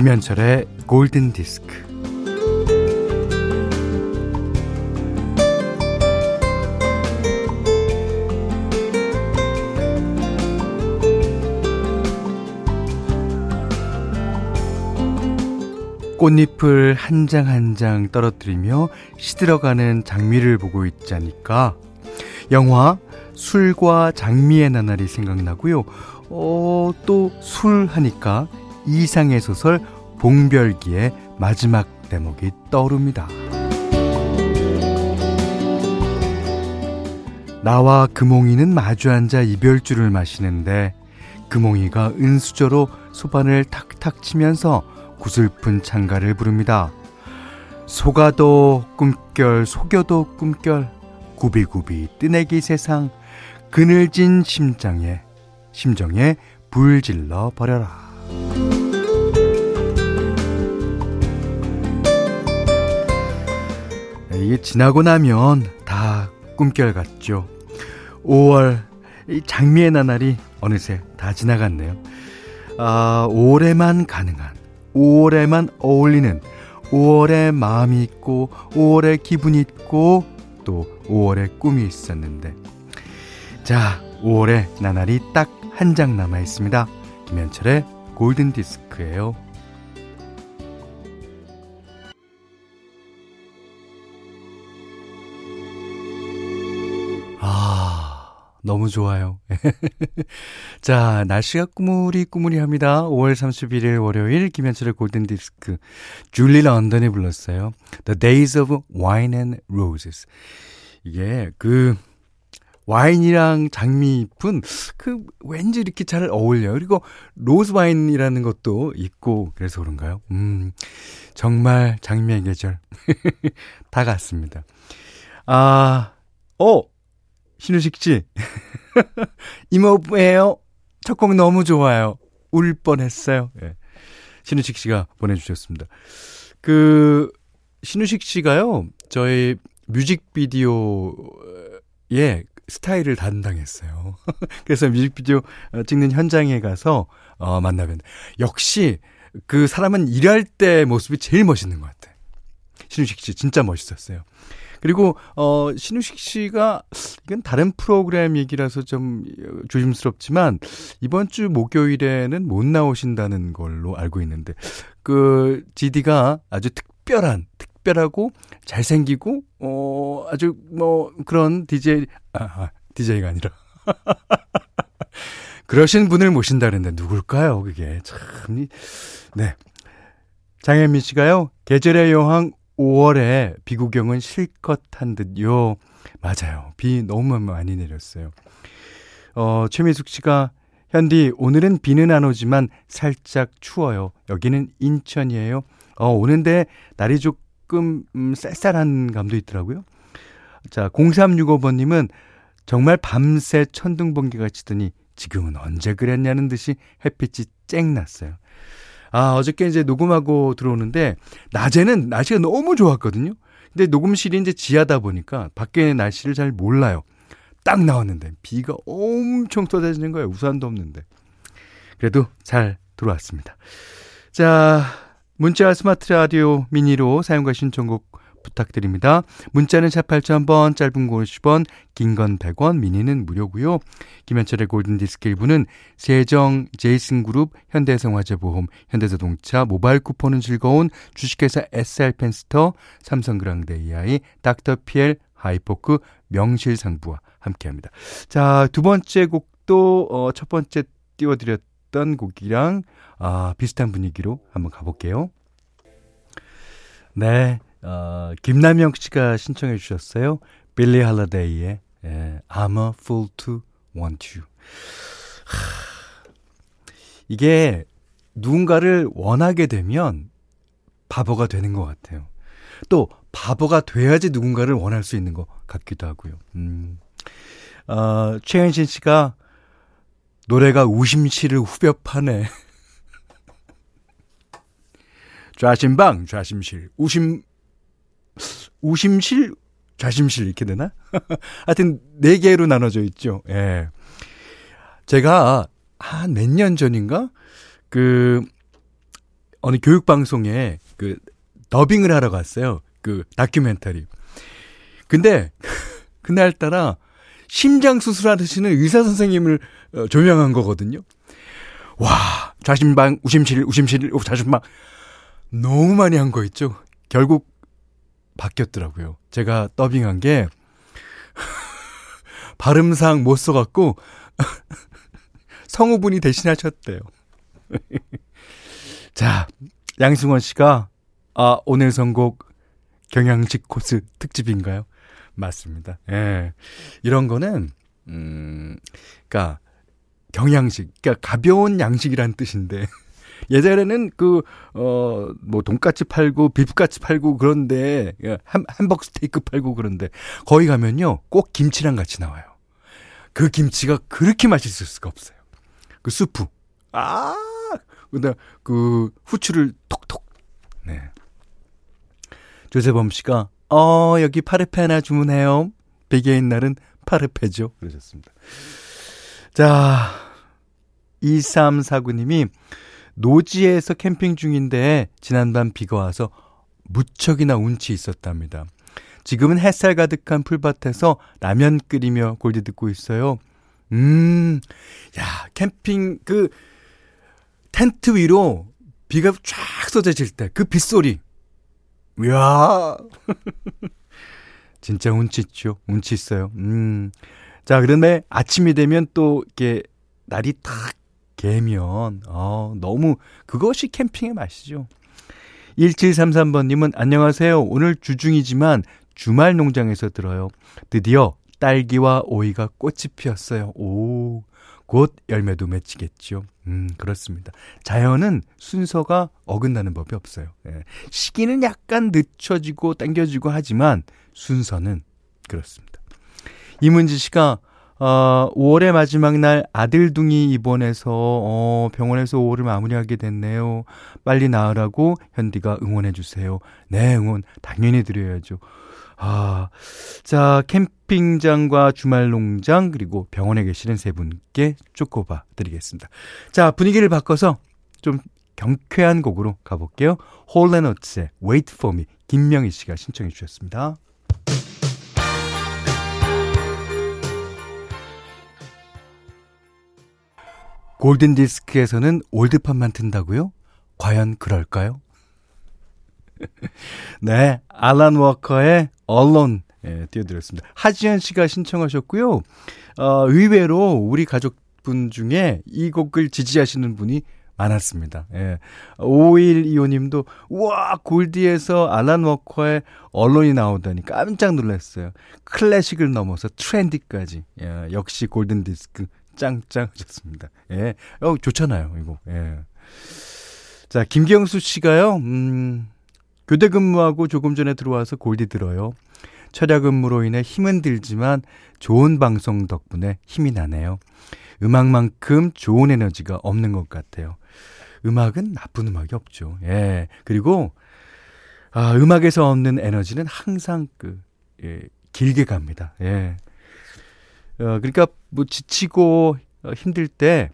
김현철의 골든 디스크. 꽃잎을 한 장 한 장 떨어뜨리며 시들어가는 장미를 보고 있자니까 영화 술과 장미의 나날이 생각나고요. 어, 또 술 하니까 이상의 소설 봉별기의 마지막 대목이 떠오릅니다. 나와 금홍이는 마주 앉아 이별주를 마시는데 금홍이가 은수저로 소반을 탁탁 치면서 구슬픈 창가를 부릅니다. 속아도 꿈결 속여도 꿈결 구비구비 뜨내기 세상 그늘진 심장에 심정에 불질러 버려라. 이게 지나고 나면 다 꿈결 같죠. 5월 이 장미의 나날이 어느새 다 지나갔네요. 아, 올해만 가능한, 5월에만 어울리는, 5월에 마음이 있고, 5월에 기분이 있고, 또 5월에 꿈이 있었는데. 자, 5월에 나날이 딱 한 장 남아 있습니다. 김현철의 골든 디스크예요. 너무 좋아요. 자, 날씨가 꾸물이 꾸물이 합니다. 5월 31일 월요일 김현철의 골든 디스크 줄리 런던이 불렀어요. The Days of Wine and Roses. 이게 그 와인이랑 장미잎은 그 왠지 이렇게 잘 어울려요. 그리고 rose 와인이라는 것도 있고 그래서 그런가요? 음. 정말 장미의 계절 다 갔습니다. 아, 어, 신우식 씨. 이모부예요. 첫 곡 너무 좋아요. 울 뻔했어요. 예. 신우식 씨가 보내주셨습니다. 그, 신우식 씨가요, 저희 뮤직비디오의 스타일을 담당했어요. 그래서 뮤직비디오 찍는 현장에 가서, 어, 만나면, 역시 그 사람은 일할 때 모습이 제일 멋있는 것 같아요. 신우식 씨 진짜 멋있었어요. 그리고 어 신우식 씨가 이건 다른 프로그램 얘기라서 좀 조심스럽지만 이번 주 목요일에는 못 나오신다는 걸로 알고 있는데 그 GD가 아주 특별한 특별하고 잘생기고 어 아주 뭐 그런 DJ 아, 아 DJ가 아니라 그러신 분을 모신다는데 누굴까요? 그게 참 네. 장현민 씨가요. 계절의 여왕 5월에 비 구경은 실컷 한 듯요. 맞아요. 비 너무 많이 내렸어요. 어, 최미숙 씨가 현디 오늘은 비는 안 오지만 살짝 추워요. 여기는 인천이에요. 어, 오는데 날이 조금 음, 쌀쌀한 감도 있더라고요. 자, 0365번 님은 정말 밤새 천둥 번개가 치더니 지금은 언제 그랬냐는 듯이 햇빛이 쨍 났어요. 아, 어저께 이제 녹음하고 들어오는데, 낮에는 날씨가 너무 좋았거든요. 근데 녹음실이 이제 지하다 보니까 밖에 날씨를 잘 몰라요. 딱 나왔는데, 비가 엄청 쏟아지는 거예요. 우산도 없는데. 그래도 잘 들어왔습니다. 자, 문자 스마트 라디오 미니로 사용과 신청곡 부탁드립니다. 문자는 샵 8000번, 짧은 거 50원, 긴 건 100원, 미니는 무료고요. 김현철의 골든디스크 1부는 세정, 제이슨그룹, 현대생활재보험, 현대자동차, 모바일 쿠폰은 즐거운 주식회사 SR펜스터, 삼성그랑데 AI, 닥터피엘, 하이포크, 명실상부와 함께합니다. 자, 두 번째 곡도 어, 첫 번째 띄워드렸던 곡이랑 아, 비슷한 분위기로 한번 가볼게요. 네. 어, 김남영 씨가 신청해 주셨어요. 빌리 할러데이의 예, I'm a fool to want you. 하, 이게 누군가를 원하게 되면 바보가 되는 것 같아요. 또 바보가 돼야지 누군가를 원할 수 있는 것 같기도 하고요. 음. 어, 최현신 씨가 노래가 우심씨를 후벼 파네. 좌심방, 좌심실, 우심, 우심실, 좌심실 이렇게 되나? 하여튼 네 개로 나눠져 있죠. 예. 제가 한 몇 년 전인가 그 어느 교육 방송에 그 더빙을 하러 갔어요. 그 다큐멘터리. 근데 그날 따라 심장 수술하시는 의사 선생님을 어, 조명한 거거든요. 와, 자신방, 우심실, 우심실, 자신방. 너무 많이 한 거 있죠. 결국 바뀌었더라고요. 제가 더빙한 게 발음상 못 써갖고 성우분이 대신하셨대요. 자, 양승원 씨가 아, 오늘 선곡 경양식 코스 특집인가요? 맞습니다. 예. 이런 거는 음, 그니까 경양식, 그러니까 가벼운 양식이란 뜻인데 예전에는 그, 어, 뭐, 돈까스 팔고, 비프까스 팔고, 그런데, 햄, 햄버거 스테이크 팔고, 그런데, 거기 가면요, 꼭 김치랑 같이 나와요. 그 김치가 그렇게 맛있을 수가 없어요. 그 수프. 아! 근데 그 후추를 톡톡. 네. 조세범 씨가, 어, 여기 파르페 하나 주문해요. 베개인 날은 파르페죠. 그러셨습니다. 자, 2349님이 노지에서 캠핑 중인데 지난밤 비가 와서 무척이나 운치 있었답니다. 지금은 햇살 가득한 풀밭에서 라면 끓이며 골디 듣고 있어요. 음, 야, 캠핑 그 텐트 위로 비가 쫙 쏟아질 때 그 빗소리. 이야. 진짜 운치 있죠. 운치 있어요. 음. 자, 그런데 아침이 되면 또 이렇게 날이 탁 개면, 어, 너무, 그것이 캠핑의 맛이죠. 1733번님은 안녕하세요. 오늘 주중이지만 주말 농장에서 들어요. 드디어 딸기와 오이가 꽃이 피었어요. 오, 곧 열매도 맺히겠죠. 음, 그렇습니다. 자연은 순서가 어긋나는 법이 없어요. 예. 시기는 약간 늦춰지고 당겨지고 하지만 순서는 그렇습니다. 이문지 씨가 어, 5월의 마지막 날 아들둥이 입원해서 어, 병원에서 5월을 마무리하게 됐네요. 빨리 나으라고 현디가 응원해 주세요. 네, 응원 당연히 드려야죠. 아, 자, 캠핑장과 주말 농장 그리고 병원에 계시는 세 분께 쪼꼬바 드리겠습니다. 자, 분위기를 바꿔서 좀 경쾌한 곡으로 가볼게요. 홀레너츠의 Wait for Me 김명희 씨가 신청해 주셨습니다. 골든 디스크에서는 올드팝만 튼다고요? 과연 그럴까요? 네, 알란 워커의 언론 예, 띄워드렸습니다. 하지연 씨가 신청하셨고요. 어, 의외로 우리 가족분 중에 이 곡을 지지하시는 분이 많았습니다. 예. 5125님도, 우와, 골디에서 알란 워커의 언론이 나오다니 깜짝 놀랐어요. 클래식을 넘어서 트렌디까지. 예, 역시 골든 디스크 짱짱 하셨습니다. 예. 어, 좋잖아요, 이거. 예. 자, 김경수 씨가요, 음, 교대 근무하고 조금 전에 들어와서 골디 들어요. 철야 근무로 인해 힘은 들지만 좋은 방송 덕분에 힘이 나네요. 음악만큼 좋은 에너지가 없는 것 같아요. 음악은 나쁜 음악이 없죠. 예. 그리고, 아, 음악에서 얻는 에너지는 항상 그, 예, 길게 갑니다. 예. 어, 그러니까 뭐 지치고 어, 힘들 때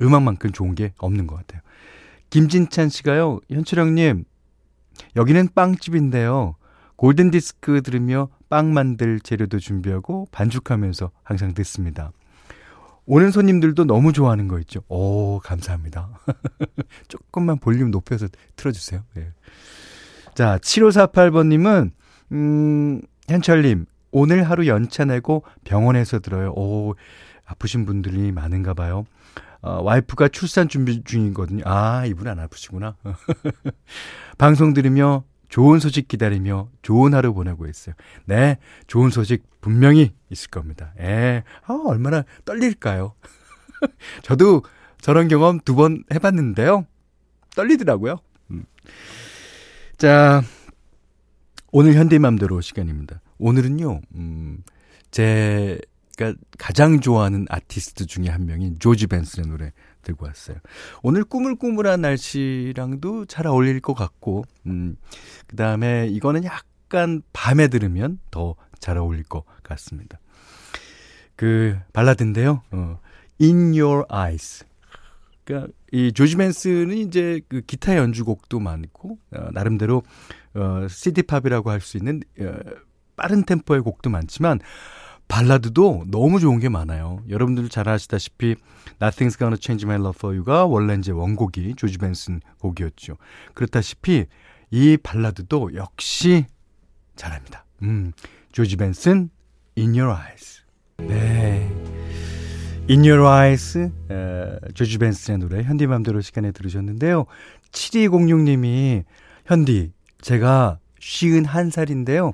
음악만큼 좋은 게 없는 것 같아요. 김진찬 씨가요, 현철형님, 여기는 빵집인데요. 골든 디스크 들으며 빵 만들 재료도 준비하고 반죽하면서 항상 듣습니다. 오는 손님들도 너무 좋아하는 거 있죠. 오, 감사합니다. 조금만 볼륨 높여서 틀어주세요. 네. 자, 7548번님은, 음, 현철님, 오늘 하루 연차 내고 병원에서 들어요. 오, 아프신 분들이 많은가 봐요. 어, 와이프가 출산 준비 중이거든요. 아, 이분 안 아프시구나. 방송 들으며 좋은 소식 기다리며 좋은 하루 보내고 있어요. 네, 좋은 소식 분명히 있을 겁니다. 예, 아, 얼마나 떨릴까요? 저도 저런 경험 두 번 해봤는데요. 떨리더라고요. 음. 자, 오늘 현대맘대로 시간입니다. 오늘은요, 음, 제가 가장 좋아하는 아티스트 중에 한 명인 조지 벤슨의 노래 들고 왔어요. 오늘 꾸물꾸물한 날씨랑도 잘 어울릴 것 같고, 음, 그 다음에 이거는 약간 밤에 들으면 더 잘 어울릴 것 같습니다. 그 발라드인데요. 어, In Your Eyes. 그러니까 이 조지 벤슨은 이제 그 기타 연주곡도 많고 어, 나름대로 어 시티 팝이라고 할 수 있는 어, 빠른 템포의 곡도 많지만 발라드도 너무 좋은 게 많아요. 여러분들 잘 아시다시피 Nothing's Gonna Change My Love For You가 원래 이제 원곡이 조지 벤슨 곡이었죠. 그렇다시피 이 발라드도 역시 잘합니다. 음, 조지 벤슨 In Your Eyes. 네. In Your Eyes, 어, 조지 벤슨의 노래 현디 맘대로 시간에 들으셨는데요. 7206님이 현디, 제가 51살인데요.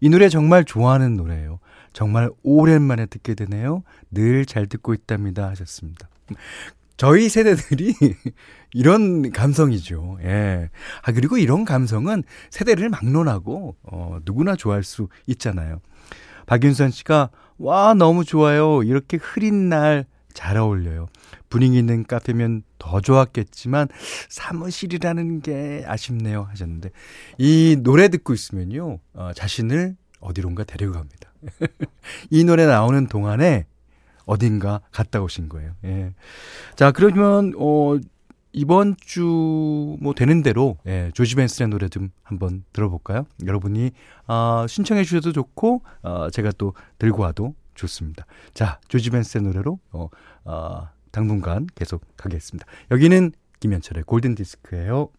이 노래 정말 좋아하는 노래예요. 정말 오랜만에 듣게 되네요. 늘 잘 듣고 있답니다. 하셨습니다. 저희 세대들이 이런 감성이죠. 예. 아, 그리고 이런 감성은 세대를 막론하고, 어, 누구나 좋아할 수 있잖아요. 박윤선 씨가, 와, 너무 좋아요. 이렇게 흐린 날 잘 어울려요. 분위기 있는 카페면 더 좋았겠지만, 사무실이라는 게 아쉽네요. 하셨는데, 이 노래 듣고 있으면요, 어, 자신을 어디론가 데려갑니다. 이 노래 나오는 동안에 어딘가 갔다 오신 거예요. 예. 자, 그러면, 어, 이번 주 뭐 되는 대로 예, 조지 벤슨의 노래 좀 한번 들어볼까요? 여러분이 어, 신청해 주셔도 좋고 어, 제가 또 들고 와도 좋습니다. 자, 조지 벤슨의 노래로 어, 어, 당분간 계속 가겠습니다. 여기는 김현철의 골든 디스크예요.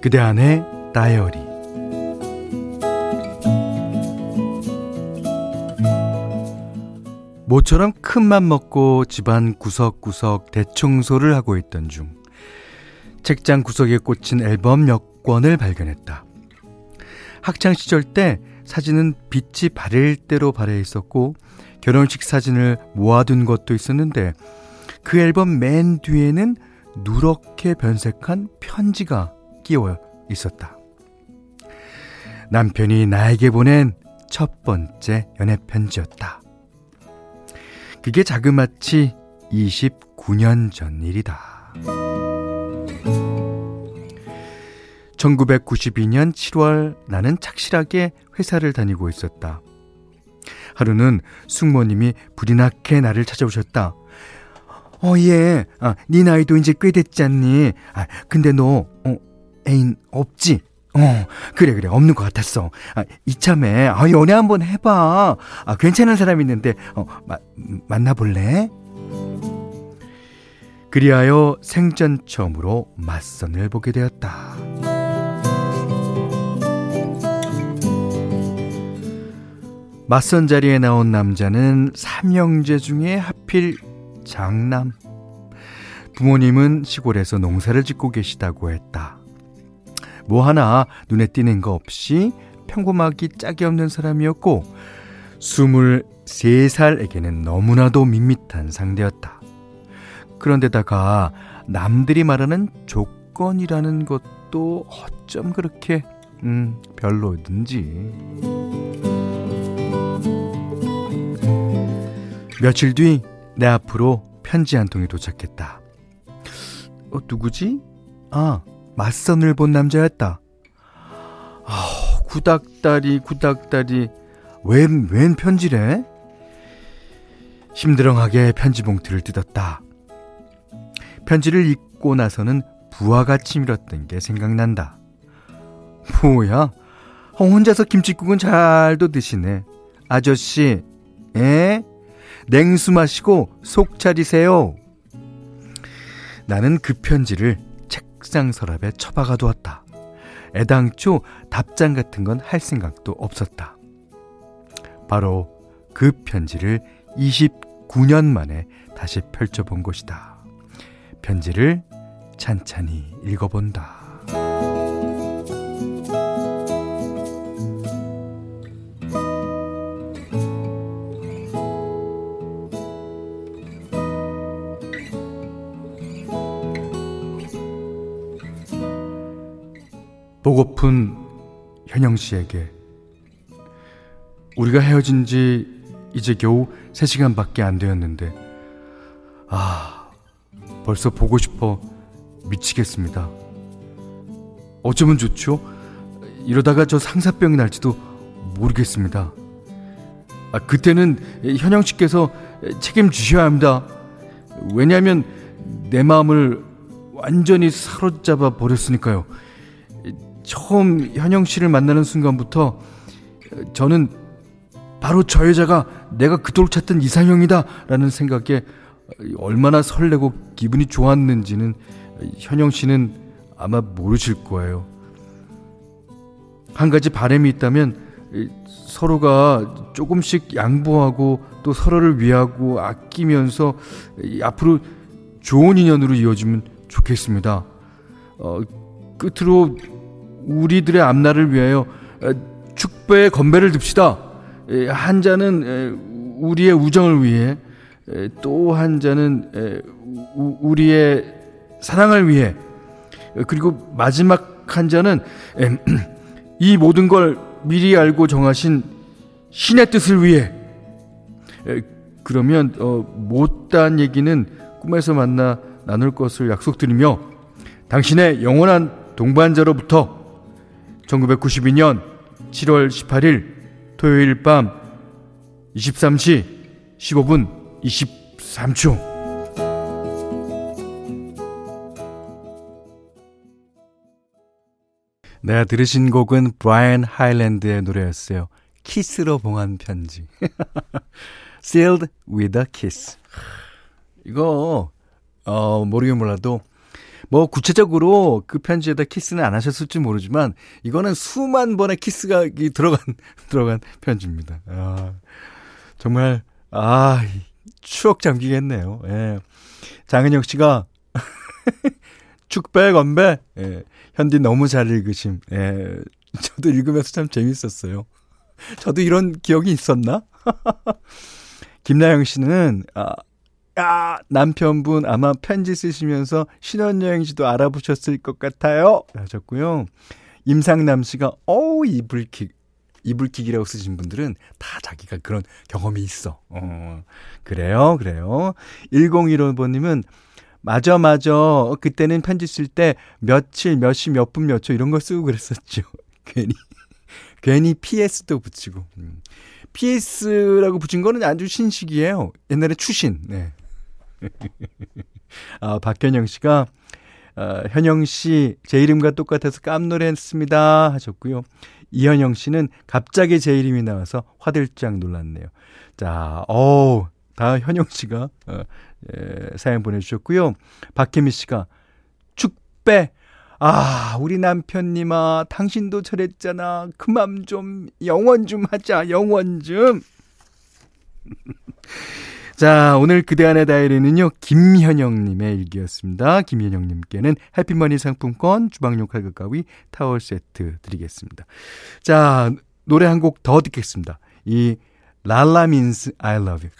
그대 안의 다이어리 모처럼 큰맘 먹고 집안 구석구석 대청소를 하고 있던 중 책장 구석에 꽂힌 앨범 몇 권을 발견했다. 학창 시절 때 사진은 빛이 바를 대로 발해 있었고 결혼식 사진을 모아둔 것도 있었는데 그 앨범 맨 뒤에는 누렇게 변색한 편지가 끼워 있었다. 남편이 나에게 보낸 첫 번째 연애 편지였다. 그게 자그마치 29년 전 일이다. 1992년 7월 나는 착실하게 회사를 다니고 있었다. 하루는 숙모님이 나게 나를 찾아오셨다. 어, 예. 아, 네 나이도 이제 꽤 됐지 않니? 아, 근데 너, 어, 애인 없지? 어, 그래, 그래. 없는 것 같았어. 아, 이참에, 아, 연애 한번 해봐. 아, 괜찮은 사람 있는데, 어, 마, 만나볼래? 그리하여 생전 처음으로 맞선을 보게 되었다. 맞선 자리에 나온 남자는 삼형제 중에 하필 장남. 부모님은 시골에서 농사를 짓고 계시다고 했다. 뭐 하나 눈에 띄는 거 없이 평범하기 짝이 없는 사람이었고 23살에게는 너무나도 밋밋한 상대였다. 그런데다가 남들이 말하는 조건이라는 것도 어쩜 그렇게 음 별로든지 며칠 뒤 내 앞으로 편지 한 통이 도착했다. 어 누구지? 아 맞선을 본 남자였다. 아, 구닥다리, 구닥다리. 웬, 웬 편지래? 힘들어하게 편지 봉투를 뜯었다. 편지를 읽고 나서는 부하가 치밀었던 게 생각난다. 뭐야? 어, 혼자서 김치국은 잘도 드시네. 아저씨, 에? 냉수 마시고 속 차리세요. 나는 그 편지를 책상 서랍에 처박아 두었다. 애당초 답장 같은 건 할 생각도 없었다. 바로 그 편지를 29년 만에 다시 펼쳐본 것이다. 편지를 찬찬히 읽어본다. 보고픈 현영 씨에게 우리가 헤어진 지 이제 겨우 3시간밖에 안 되었는데 아 벌써 보고 싶어 미치겠습니다. 어쩌면 좋죠? 이러다가 저 상사병이 날지도 모르겠습니다. 아, 그때는 현영 씨께서 책임지셔야 합니다. 왜냐하면 내 마음을 완전히 사로잡아 버렸으니까요. 처음 현영 씨를 만나는 순간부터 저는 바로 저 여자가 내가 그토록 찾던 이상형이다 라는 생각에 얼마나 설레고 기분이 좋았는지는 현영 씨는 아마 모르실 거예요. 한 가지 바람이 있다면 서로가 조금씩 양보하고 또 서로를 위하고 아끼면서 앞으로 좋은 인연으로 이어지면 좋겠습니다. 어, 끝으로 우리들의 앞날을 위하여 축배의 건배를 듭시다. 한 잔은 우리의 우정을 위해 또 한 잔은 우리의 사랑을 위해 그리고 마지막 한 잔은 이 모든 걸 미리 알고 정하신 신의 뜻을 위해 그러면 어, 못다한 얘기는 꿈에서 만나 나눌 것을 약속드리며 당신의 영원한 동반자로부터 1992년 7월 18일 토요일 밤 23시 15분 23초 네, 들으신 곡은 브라이언 하일랜드의 노래였어요. 키스로 봉한 편지. Sealed with a kiss. 이거, 어, 모르긴 몰라도, 뭐, 구체적으로 그 편지에다 키스는 안 하셨을지 모르지만, 이거는 수만 번의 키스가 들어간, 들어간 편지입니다. 아, 정말, 아, 추억 잠기겠네요. 예. 장은혁 씨가, 축배 건배, 예. 현디 너무 잘 읽으심. 예. 저도 읽으면서 참 재밌었어요. 저도 이런 기억이 있었나? 김나영 씨는, 아, 아, 남편분 아마 편지 쓰시면서 신혼여행지도 알아보셨을 것 같아요. 하셨고요. 임상남 씨가, 어우, 이불킥. 이불킥이라고 쓰신 분들은 다 자기가 그런 경험이 있어. 어, 그래요, 그래요. 1015번님은 맞아, 맞아. 그때는 편지 쓸 때 며칠, 몇 시, 몇 분, 몇 초 이런 거 쓰고 그랬었죠. 괜히. 괜히 PS도 붙이고. 음. PS라고 붙인 거는 아주 신식이에요. 옛날에 추신. 네. 아, 박현영 씨가, 어, 현영 씨, 제 이름과 똑같아서 깜놀했습니다. 하셨고요. 이현영 씨는 갑자기 제 이름이 나와서 화들짝 놀랐네요. 자, 어우, 다 현영 씨가, 어, 예, 사연 보내주셨고요. 박혜미 씨가 축배 아 우리 남편님아 당신도 저랬잖아 그 맘 좀 영원 좀 하자 영원 좀. 자, 오늘 그대 안의 다이리는요, 김현영님의 일기였습니다. 김현영님께는 해피머니 상품권, 주방용 칼국 가위, 타월 세트 드리겠습니다. 자, 노래 한 곡 더 듣겠습니다. 이, 랄라 민스 I love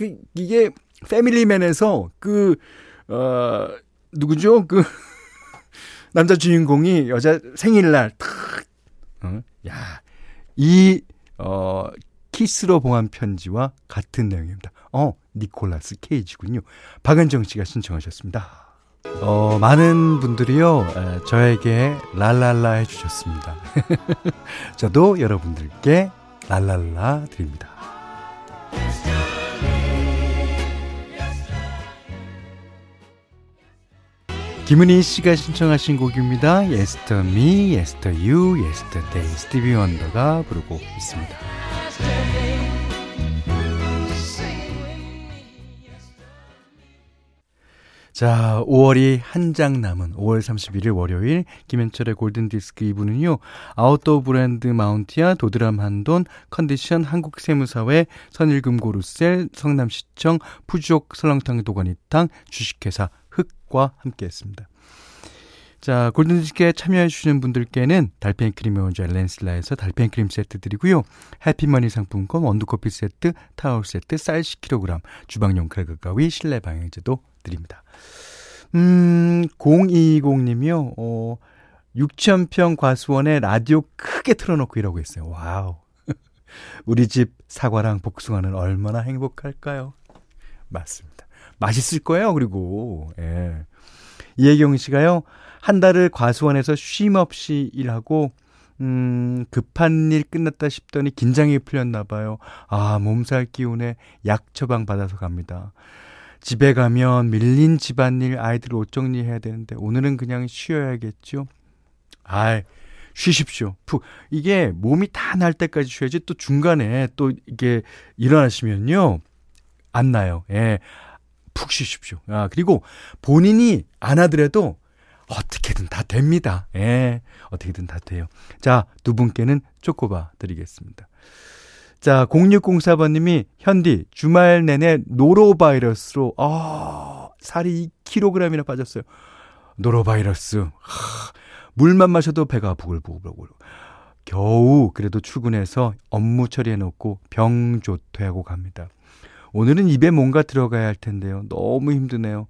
you. 이게 패밀리맨에서 그, 어, 누구죠? 그, 남자 주인공이 여자 생일날, 탁, 어, 야, 이, 어, 키스로 봉한 편지와 같은 내용입니다. 어, 니콜라스 케이지군요. 박은정 씨가 신청하셨습니다. 어, 많은 분들이요, 에, 저에게 랄랄라 해주셨습니다. 저도 여러분들께 랄랄라 드립니다. 김은희 씨가 신청하신 곡입니다. Yester Me, Yester You, Yesterday. 스티비 원더가 부르고 있습니다. 자, 5월이 한 장 남은 5월 31일 월요일 김현철의 골든디스크 2부는요. 아웃도어 브랜드 마운티아, 도드람 한돈, 컨디션 한국세무사회, 선일금고루셀, 성남시청, 푸주옥 설렁탕 도가니탕, 주식회사 흑과 함께했습니다. 자, 골든디스크에 참여해주시는 분들께는 달팽이 크림 원조 엘렌슬라에서 달팽이 크림 세트 드리고요. 해피머니 상품권, 원두커피 세트, 타월 세트, 쌀 10kg, 주방용 크래그 가위, 실내 방향제도 드립니다. 음, 0220님이요, 어, 6,000평 과수원에 라디오 크게 틀어놓고 일하고 있어요. Wow. 우리 집 사과랑 복숭아는 얼마나 행복할까요? 맞습니다. 맛있을 거예요, 그리고. 예. 이혜경 씨가요, 한 달을 과수원에서 쉼 없이 일하고, 음, 급한 일 끝났다 싶더니 긴장이 풀렸나 봐요. 아, 몸살 기운에 약 처방 받아서 갑니다. 집에 가면 밀린 집안일 아이들 옷 정리해야 되는데 오늘은 그냥 쉬어야겠죠. 아이, 쉬십시오. 푹. 이게 몸이 다 날 때까지 쉬어야지 또 중간에 또 이게 일어나시면요. 안 나요. 예. 푹 쉬십시오. 아, 그리고 본인이 안 하더라도 어떻게든 다 됩니다. 예. 어떻게든 다 돼요. 자, 두 분께는 쪼꼬바 드리겠습니다. 자, 0604번님이 현디 주말 내내 노로바이러스로 아, 살이 2kg이나 빠졌어요. 노로바이러스. 하, 물만 마셔도 배가 부글부글부글. 겨우 그래도 출근해서 업무 처리해 놓고 병 조퇴하고 갑니다. 오늘은 입에 뭔가 들어가야 할 텐데요. 너무 힘드네요.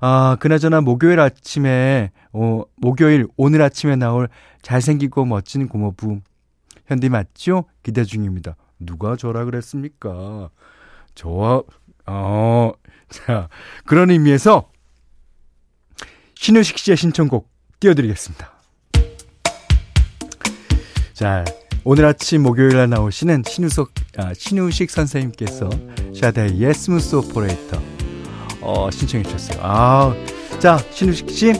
아, 그나저나 목요일 아침에, 어, 목요일 오늘 아침에 나올 잘생기고 멋진 고모부. 현디 맞죠? 기대 중입니다. 누가 저라 그랬습니까? 저와, 어, 자, 그런 의미에서 신우식 씨의 신청곡 띄워드리겠습니다. 자, 오늘 아침 목요일 날 나오시는 신우석, 아, 신우식 선생님께서 샤데이의 Smooth Operator, 어, 신청해 주셨어요. 아, 자, 신우식 씨,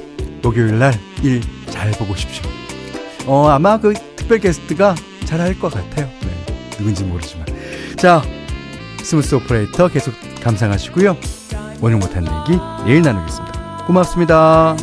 목요일 날 일 잘 보고 싶십시오. 어, 아마 그 특별 게스트가 잘 할 것 같아요. 네, 누군지 모르지만. 자, Smooth Operator 계속 감상하시고요. 오늘 못한 얘기 내일 나누겠습니다. 고맙습니다.